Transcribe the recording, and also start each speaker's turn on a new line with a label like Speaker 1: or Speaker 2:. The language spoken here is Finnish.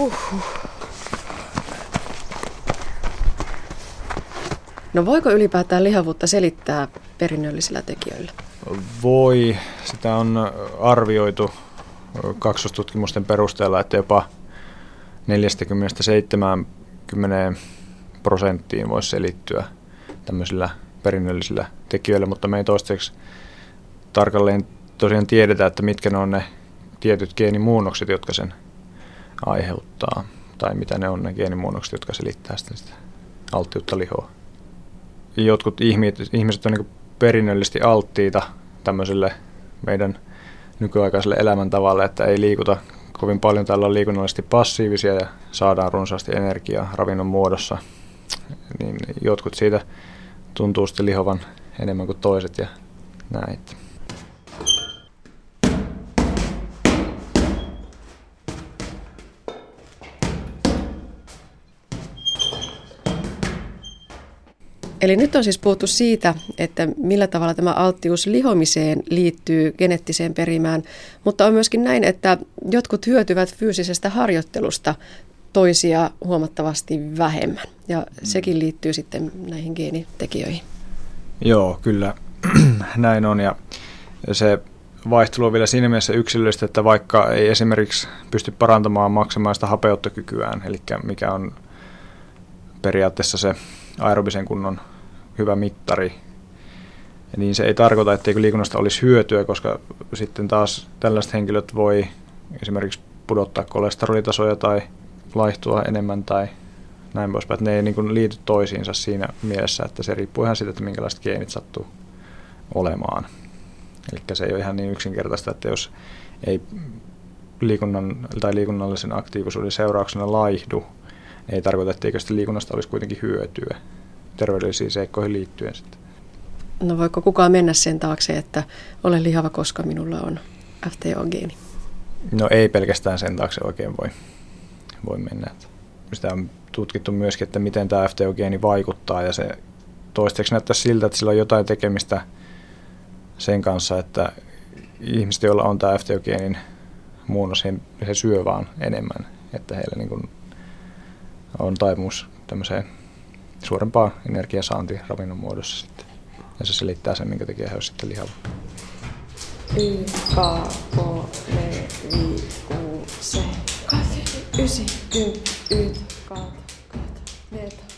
Speaker 1: Uhuh. No voiko ylipäätään lihavuutta selittää perinnöllisillä tekijöillä?
Speaker 2: Voi. Sitä on arvioitu kaksostutkimusten perusteella, että jopa 40-70 prosenttiin voisi selittyä tämmöisillä perinnöllisillä tekijöillä, mutta me ei toistaiseksi tarkalleen tosiaan tiedetä, että mitkä ne on ne tietyt geenimuunnokset, jotka sen aiheuttaa, tai mitä ne on ne geenimuunnokset, jotka selittää sitä, sitä alttiutta lihoa. Jotkut ihmiset on niin perinnöllisesti alttiita tämmöiselle meidän nykyaikaiselle elämäntavalle, että ei liikuta kovin paljon. Täällä on liikunnallisesti passiivisia ja saadaan runsaasti energiaa ravinnon muodossa. Niin jotkut siitä tuntuu sitten lihovan enemmän kuin toiset ja näin.
Speaker 1: Eli nyt on siis puhuttu siitä, että millä tavalla tämä alttius lihomiseen liittyy geneettiseen perimään, mutta on myöskin näin, että jotkut hyötyvät fyysisestä harjoittelusta toisia huomattavasti vähemmän. Ja mm. sekin liittyy sitten näihin geenitekijöihin.
Speaker 2: Joo, kyllä näin on. Ja se vaihtelu on vielä siinä mielessä yksilöllistä, että vaikka ei esimerkiksi pysty parantamaan maksamaan hapeuttokykyään, eli mikä on periaatteessa se aerobisen kunnon hyvä mittari, niin se ei tarkoita, etteikö liikunnasta olisi hyötyä, koska sitten taas tällaiset henkilöt voi esimerkiksi pudottaa kolesterolitasoja tai laihtua enemmän tai näin poispäin. Että ne ei niin liity toisiinsa siinä mielessä, että se riippuu ihan siitä, että minkälaiset geenit sattuu olemaan. Eli se ei ole ihan niin yksinkertaista, että jos ei liikunnan tai liikunnallisen aktiivisuuden seurauksena laihdu, ei tarkoita, etteikö sitä liikunnasta olisi kuitenkin hyötyä terveydellisiin seikkoihin liittyen sitten.
Speaker 1: No voiko kukaan mennä sen taakse, että olen lihava, koska minulla on FTO-geeni?
Speaker 2: No ei pelkästään sen taakse oikein voi, voi mennä. Sitä on tutkittu myöskin, että miten tämä FTO-geeni vaikuttaa ja se toistaiseksi näyttää siltä, että sillä on jotain tekemistä sen kanssa, että ihmiset, joilla on tämä FTO-geenin muunnos, he syö vaan enemmän, että heillä niin kuin on taipumus tämmöiseen suurempaan energiasaantiin ravinnon muodossa sitten. Ja se selittää sen, minkä takia he ovat sitten lihava.
Speaker 1: Y, K, K, L, I, U, C, 8, 9, 10, 11, 12, 13, 14.